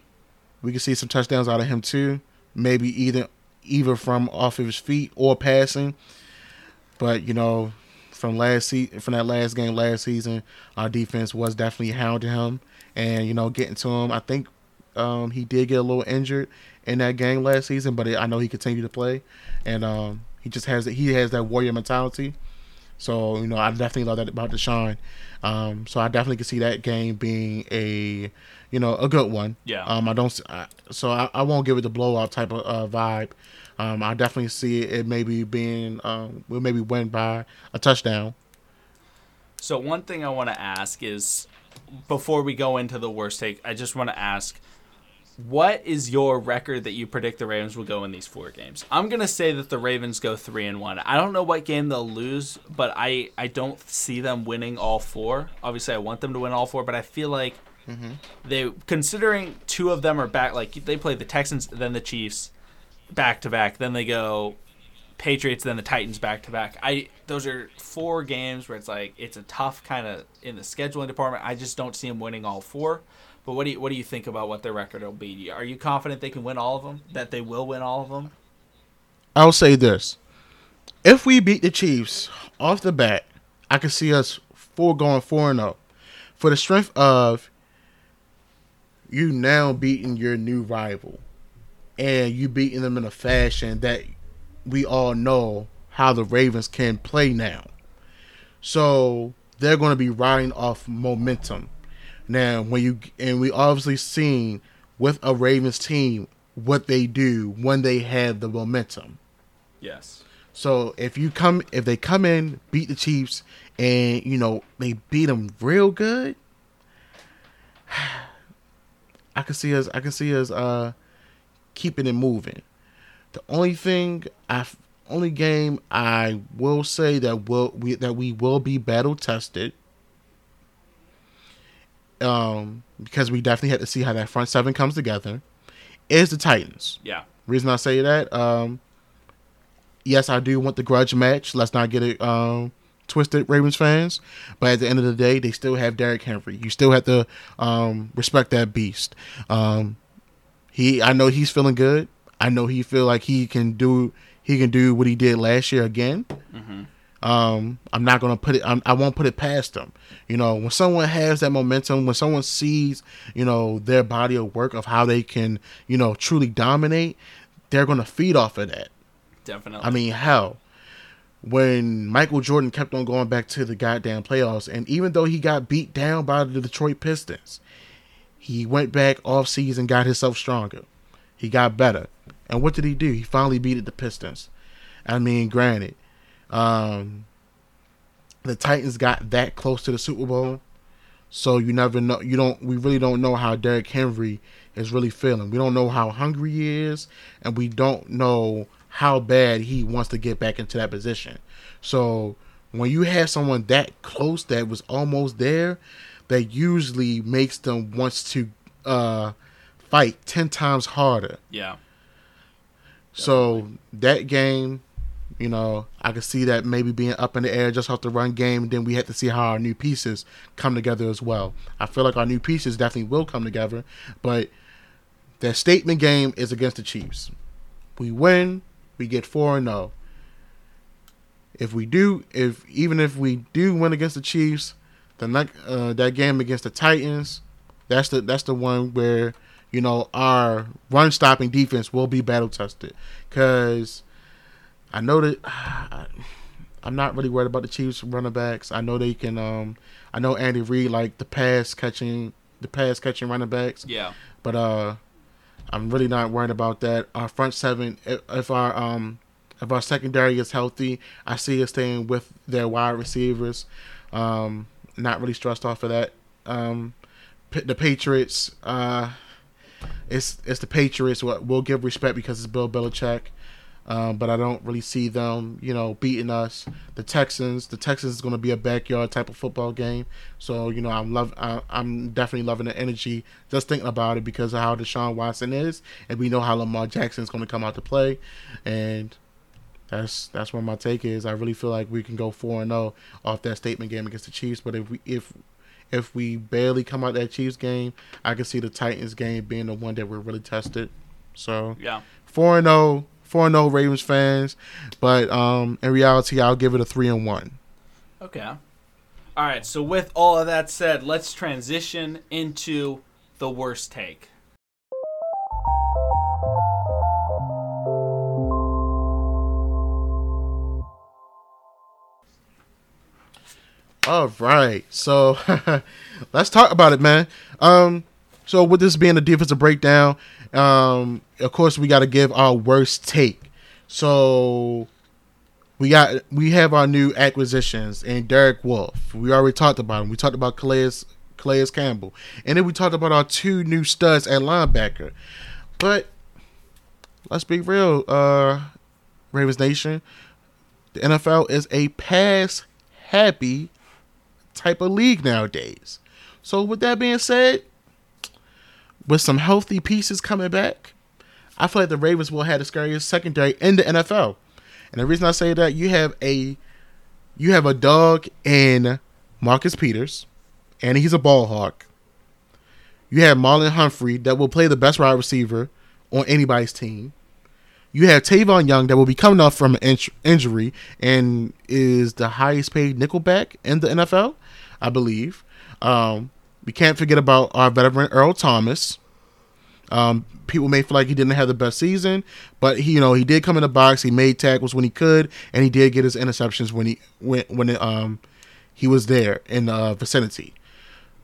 we could see some touchdowns out of him too. Maybe either either from off of his feet or passing. But you know, from last se- from that last game last season, our defense was definitely hounding him and you know getting to him. I think um, he did get a little injured in that game last season, but I know he continued to play, and um, he just has he has that warrior mentality. So you know, I definitely love that about Deshaun. Um, so I definitely can see that game being a you know a good one. Yeah. Um, I don't. I, so I, I won't give it the blowout type of uh, vibe. Um, I definitely see it maybe being um, we'll maybe win by a touchdown. So one thing I want to ask is before we go into the worst take, I just want to ask what is your record that you predict the Ravens will go in these four games? I'm gonna say that the Ravens go three and one. I don't know what game they'll lose, but I I don't see them winning all four. Obviously, I want them to win all four, but I feel like mm-hmm. they considering two of them are back. Like they play the Texans, then the Chiefs back to back. Then they go Patriots, then the Titans back to back. I those are four games where it's like it's a tough kind of in the scheduling department. I just don't see them winning all four. But what do you what do you think about what their record will be? Are you confident they can win all of them? That they will win all of them? I'll say this: if we beat the Chiefs off the bat, I can see us four going four and zero. For the strength of you now beating your new rival, and you beating them in a fashion that we all know how the Ravens can play now. So they're going to be riding off momentum. Now, when you and we obviously seen with a Ravens team what they do when they have the momentum. Yes. So if you come, if they come in, beat the Chiefs, and you know they beat them real good, I can see us. I can see us uh keeping it moving. The only thing I, only game I will say that will we that we will be battle tested. Um, because we definitely had to see how that front seven comes together, is the Titans. Yeah. Reason I say that, um, yes, I do want the grudge match. Let's not get it um, twisted, Ravens fans. But at the end of the day, they still have Derrick Henry. You still have to um, respect that beast. Um, he, I know he's feeling good. I know he feel like he can do he can do what he did last year again. Mm-hmm. Um, I'm not gonna put it. I'm, I will not put it past them. You know, when someone has that momentum, when someone sees, you know, their body of work of how they can, you know, truly dominate, they're gonna feed off of that. Definitely. I mean, hell, when Michael Jordan kept on going back to the goddamn playoffs, and even though he got beat down by the Detroit Pistons, he went back off season, got himself stronger. He got better. And what did he do? He finally beat the Pistons. I mean, granted, um, the Titans got that close to the Super Bowl, so you never know. You don't. We really don't know how Derrick Henry is really feeling. We don't know how hungry he is, and we don't know how bad he wants to get back into that position. So when you have someone that close that was almost there, that usually makes them wants to uh, fight ten times harder. Yeah. So that game, you know, I could see that maybe being up in the air just off the run game. Then we have to see how our new pieces come together as well. I feel like our new pieces definitely will come together, but the statement game is against the Chiefs. We win, we get four and zero. Oh. If we do, if even if we do win against the Chiefs, that uh, that game against the Titans, that's the that's the one where you know, our run stopping defense will be battle tested. Because I know that I'm not really worried about the Chiefs running backs. I know they can. Um, I know Andy Reid like the pass catching, the pass catching running backs. Yeah. But uh, I'm really not worried about that. Our front seven, if, if our um, if our secondary is healthy, I see us staying with their wide receivers. Um, not really stressed off of that. Um, the Patriots. Uh, it's it's the Patriots. What we'll give respect because it's Bill Belichick. Um, but I don't really see them, you know, beating us. The Texans, the Texans is going to be a backyard type of football game. So you know, I'm love, I, I'm definitely loving the energy just thinking about it because of how Deshaun Watson is, and we know how Lamar Jackson is going to come out to play, and that's that's where my take is. I really feel like we can go four and zero oh off that statement game against the Chiefs. But if we if if we barely come out that Chiefs game, I can see the Titans game being the one that we're really tested. So yeah, four and zero, oh, four and zero oh Ravens fans, but um, in reality, I'll give it a three and one. Okay. All right. So with all of that said, let's transition into the worst take. All right, so let's talk about it, man. Um, so with this being a defensive breakdown, um, of course we got to give our worst take. So we got we have our new acquisitions and Derek Wolfe. We already talked about him. We talked about Calais Calais Campbell, and then we talked about our two new studs at linebacker. But let's be real, uh, Ravens Nation. The NFL is a pass happy type of league nowadays. So with that being said, with some healthy pieces coming back, I feel like the Ravens will have the scariest secondary in the NFL. And the reason I say that you have a you have a dog in Marcus Peters, and he's a ball hawk. You have Marlon Humphrey that will play the best wide receiver on anybody's team. you have Tavon Young that will be coming off from an in- injury and is the highest paid nickelback in the NFL, I believe. Um, we can't forget about our veteran Earl Thomas. Um, people may feel like he didn't have the best season, but he, you know, he did come in the box. He made tackles when he could, and he did get his interceptions when he when when it, um he was there in the vicinity.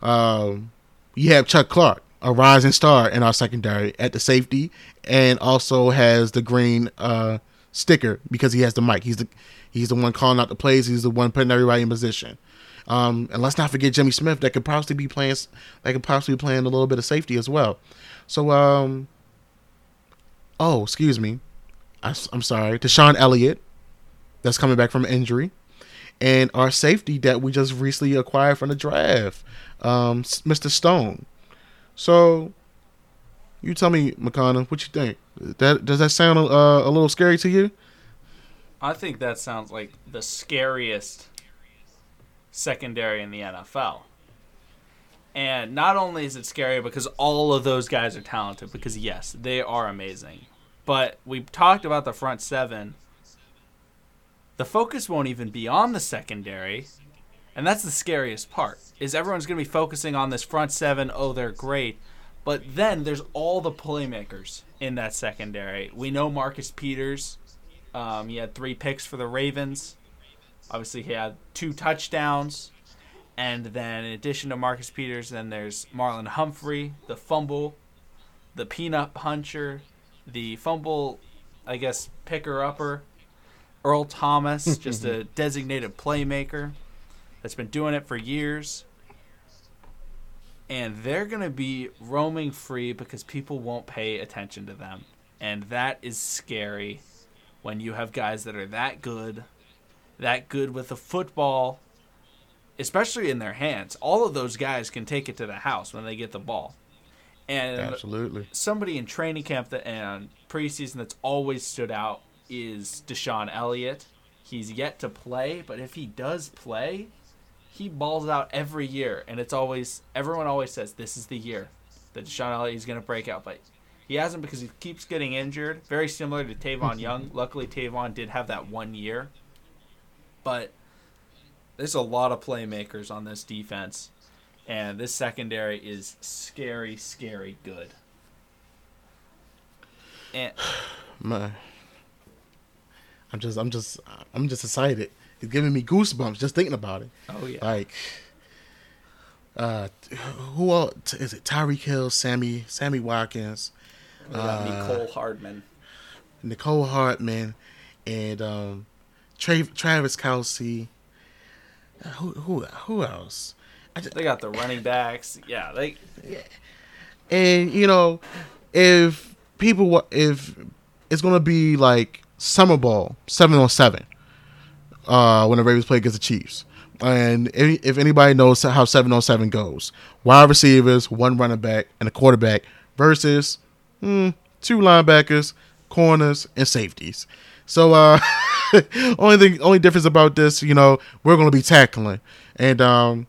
Um, you have Chuck Clark, a rising star in our secondary at the safety, and also has the green uh, sticker because he has the mic. He's the he's the one calling out the plays. He's the one putting everybody in position. Um, and let's not forget Jimmy Smith that could possibly be playing. That could possibly be playing a little bit of safety as well. So, um, oh, excuse me, I, am sorry, DeShon Elliott, that's coming back from injury, and our safety that we just recently acquired from the draft, um, Mr. Stone. So, you tell me, McConnell, what you think? That does that sound uh, a little scary to you? I think that sounds like the scariest secondary in the NFL. And not only is it scary because all of those guys are talented, because yes, they are amazing. But we talked about the front seven. The focus won't even be on the secondary. And that's the scariest part. Is everyone's going to be focusing on this front seven, oh they're great. But then there's all the playmakers in that secondary. We know Marcus Peters. Um, he had three picks for the Ravens. Obviously, he had two touchdowns. And then in addition to Marcus Peters, then there's Marlon Humphrey, the fumble, the peanut puncher, the fumble, I guess, picker upper, Earl Thomas, just a designated playmaker that's been doing it for years. And they're going to be roaming free because people won't pay attention to them. And that is scary when you have guys that are that good, that good with the football especially in their hands. All of those guys can take it to the house when they get the ball. And absolutely, somebody in training camp that and preseason that's always stood out is DeShon Elliott. He's yet to play, but if he does play, he balls out every year, and it's always everyone always says this is the year that DeShon Elliott is going to break out, but he hasn't because he keeps getting injured. Very similar to Tavon Young. Luckily, Tavon did have that one year, but there's a lot of playmakers on this defense, and this secondary is scary, scary good. And my, I'm just, I'm just, I'm just excited. It's giving me goosebumps just thinking about it. Oh yeah. Like, uh, who else is it? Tyreek Hill, Sammy, Sammy Watkins, uh, Mecole Hardman, Mecole Hardman, and um, Tra- Travis Kelce. Who who who else? Just, they got the running backs. Yeah, they. Yeah. And you know, if people if it's gonna be like summer ball seven on seven, uh, when the Ravens play against the Chiefs. And if, if anybody knows how seven on seven goes, wide receivers, one running back, and a quarterback versus hmm, two linebackers, corners, and safeties. So uh only thing only difference about this, you know, we're gonna be tackling. And um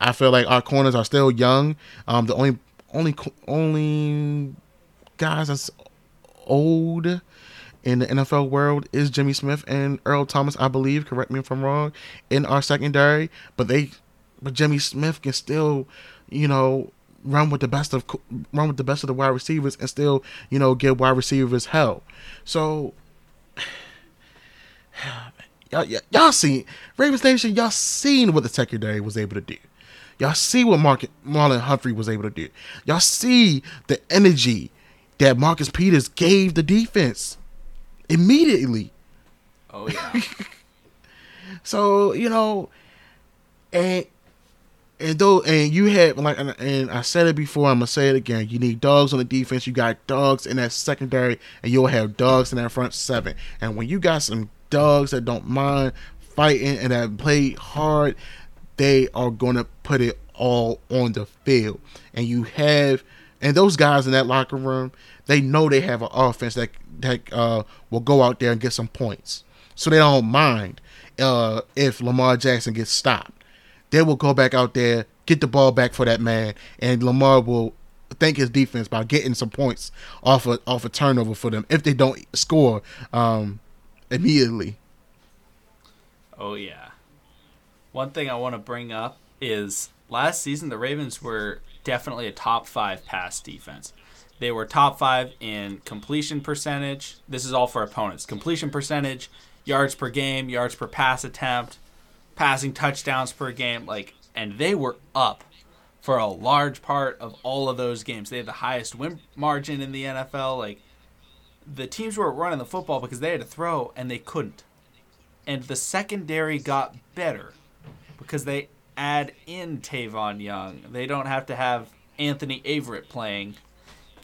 I feel like our corners are still young. Um the only only only guys that's old in the NFL world is Jimmy Smith and Earl Thomas, I believe. Correct me if I'm wrong. In our secondary, but they, but Jimmy Smith can still, you know, run with the best of run with the best of the wide receivers and still, you know, give wide receivers help. So y'all, y'all, y'all seen Ravens Nation. Y'all seen what the secondary was able to do. Y'all see what Mark, Marlon Humphrey was able to do. Y'all see the energy that Marcus Peters gave the defense immediately. Oh yeah. so you know, and and though and you had like and I said it before, I'm gonna say it again. You need dogs on the defense. You got dogs in that secondary, and you'll have dogs in that front seven. And when you got some dogs that don't mind fighting and that play hard, they are gonna put it all on the field. And you have and those guys in that locker room, they know they have an offense that that uh, will go out there and get some points. So they don't mind uh, if Lamar Jackson gets stopped they will go back out there, get the ball back for that man, and Lamar will thank his defense by getting some points off of off a turnover for them if they don't score um, immediately. Oh yeah. One thing I want to bring up is last season the Ravens were definitely a top five pass defense. They were top five in completion percentage. This is all for opponents. Completion percentage, yards per game, yards per pass attempt, passing touchdowns per game, like and they were up for a large part of all of those games. They had the highest win margin in the NFL. Like the teams were running the football because they had to throw and they couldn't. And the secondary got better because they add in Tavon Young. They don't have to have Anthony Averett playing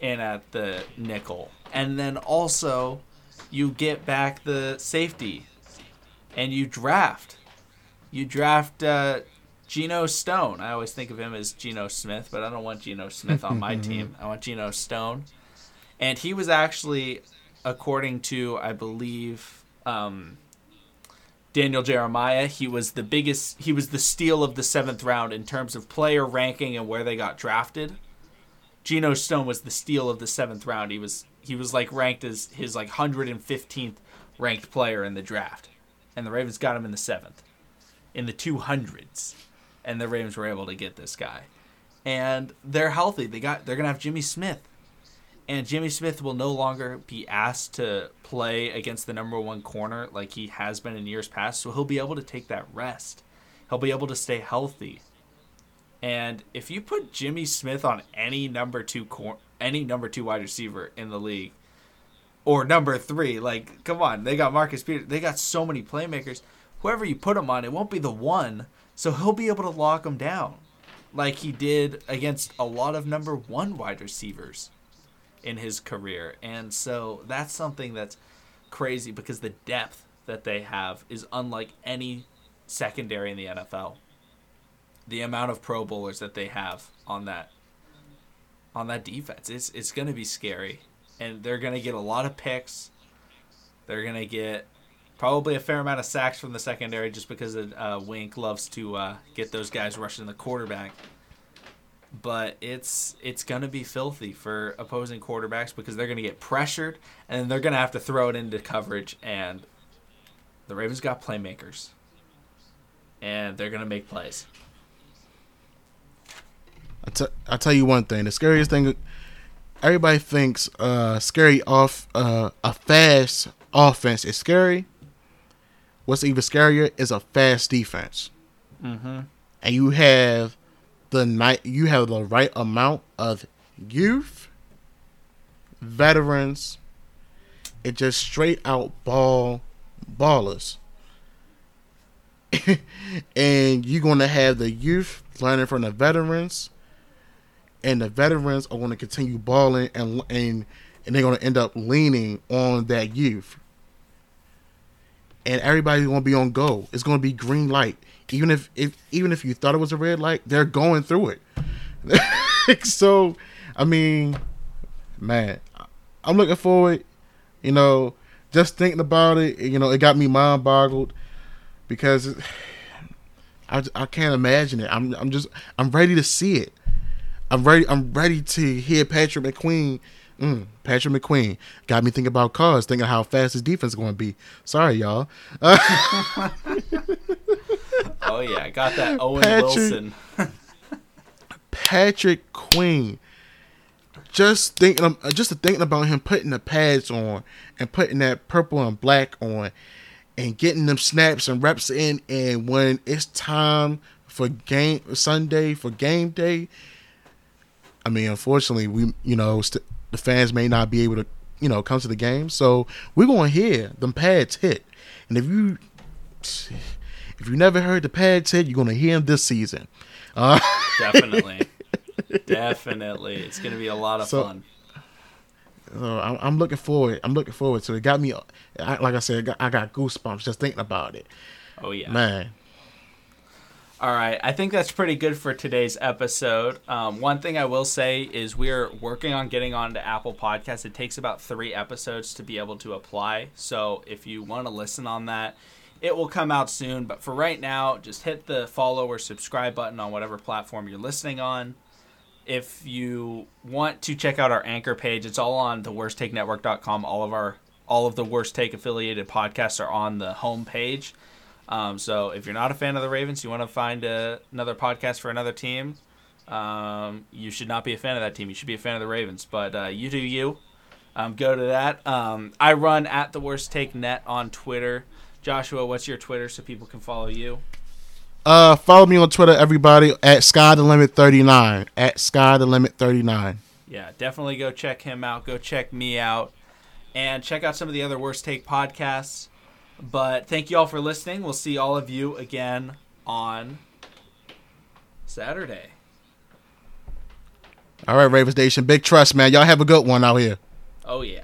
in at the nickel. And then also you get back the safety and you draft. You draft uh, Geno Stone. I always think of him as Geno Smith, but I don't want Geno Smith on my team. I want Geno Stone. And he was actually, according to, I believe, um, Daniel Jeremiah, he was the biggest, he was the steal of the seventh round in terms of player ranking and where they got drafted. Geno Stone was the steal of the seventh round. He was he was like ranked as his like 115th ranked player in the draft, and the Ravens got him in the seventh, in the 200s and the Ravens were able to get this guy. And they're healthy. They got they're gonna have Jimmy Smith, and Jimmy Smith will no longer be asked to play against the number one corner like he has been in years past. So he'll be able to take that rest. He'll be able to stay healthy. And if you put Jimmy Smith on any number two cor- any number two wide receiver in the league, or number three, like come on, they got Marcus Peters. They got so many playmakers. Whoever you put him on, it won't be the one so he'll be able to lock him down like he did against a lot of number one wide receivers in his career. And so that's something that's crazy because the depth that they have is unlike any secondary in the NFL. The amount of Pro Bowlers that they have on that on that defense, it's it's going to be scary, and they're going to get a lot of picks. They're going to get Probably a fair amount of sacks from the secondary just because uh, Wink loves to uh, get those guys rushing the quarterback. But it's it's gonna be filthy for opposing quarterbacks because they're gonna get pressured and they're gonna have to throw it into coverage. And the Ravens got playmakers, and they're gonna make plays. I, t- I tell you one thing: the scariest thing, everybody thinks uh, scary off uh, a fast offense is scary what's even scarier is a fast defense. Mm-hmm. And you have the night you have the right amount of youth, veterans, and just straight out ball ballers. and you're gonna have the youth learning from the veterans, and the veterans are gonna continue balling and and and they're gonna end up leaning on that youth and everybody's gonna be on go. It's gonna be green light. Even if, if even if you thought it was a red light, they're going through it. so, I mean, man, I'm looking forward. You know, just thinking about it, you know, it got me mind boggled because I, I can't imagine it. I'm I'm just I'm ready to see it. I'm ready. I'm ready to hear Patrick McQueen Mm, Patrick McQueen got me thinking about cars, thinking how fast his defense is going to be. Sorry, y'all. oh yeah, I got that Owen Patrick, Wilson. Patrick Queen. Just thinking, uh, just thinking about him putting the pads on and putting that purple and black on, and getting them snaps and reps in, and when it's time for game Sunday for game day. I mean, unfortunately, we you know st- the fans may not be able to, you know, come to the game. So we're going to hear them pads hit. And if you if you never heard the pads hit, you're going to hear him this season. Uh, Definitely. Definitely. It's going to be a lot of so, fun. So I'm, I'm, looking forward. I'm looking forward to it. Got me, like I said, I got, I got goosebumps just thinking about it. Oh yeah, man. All right, I think that's pretty good for today's episode. Um, one thing I will say is we're working on getting onto Apple Podcasts. It takes about three episodes to be able to apply. So if you want to listen on that, it will come out soon. But for right now, just hit the follow or subscribe button on whatever platform you're listening on. if you want to check out our anchor page, it's all on the worsttakenetwork.com. All of our all of the worst take affiliated podcasts are on the home page. Um, so if you're not a fan of the Ravens, you want to find a, another podcast for another team, um, you should not be a fan of that team. You should be a fan of the Ravens. But uh, you do you. Um, go to that. Um, I run at the worst take net on Twitter. Joshua, what's your Twitter so people can follow you? Uh, follow me on Twitter, everybody, at Sky the Limit 39. At Sky the Limit 39. Yeah, definitely go check him out. Go check me out. And check out some of the other Worst Take podcasts. But thank you all for listening. We'll see all of you again on Saturday. All right, Ravens Nation. Big trust, man. Y'all have a good one out here. Oh, yeah.